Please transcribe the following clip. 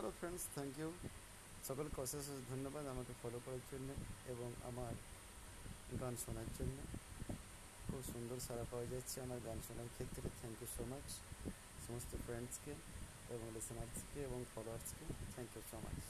Hello friends thank you সকলকে অশেষ অশেষ ধন্যবাদ আমাকে ফলো করার জন্য এবং আমার গান শোনার জন্য। খুব সুন্দর সাড়া পাওয়া যাচ্ছে আমার গান শোনার ক্ষেত্রে। থ্যাংক ইউ সো মাচ সমস্ত ফ্রেন্ডসকে এবং লিসনার্সকে এবং ফলোয়ার্সকে থ্যাংক ইউ সো মাচ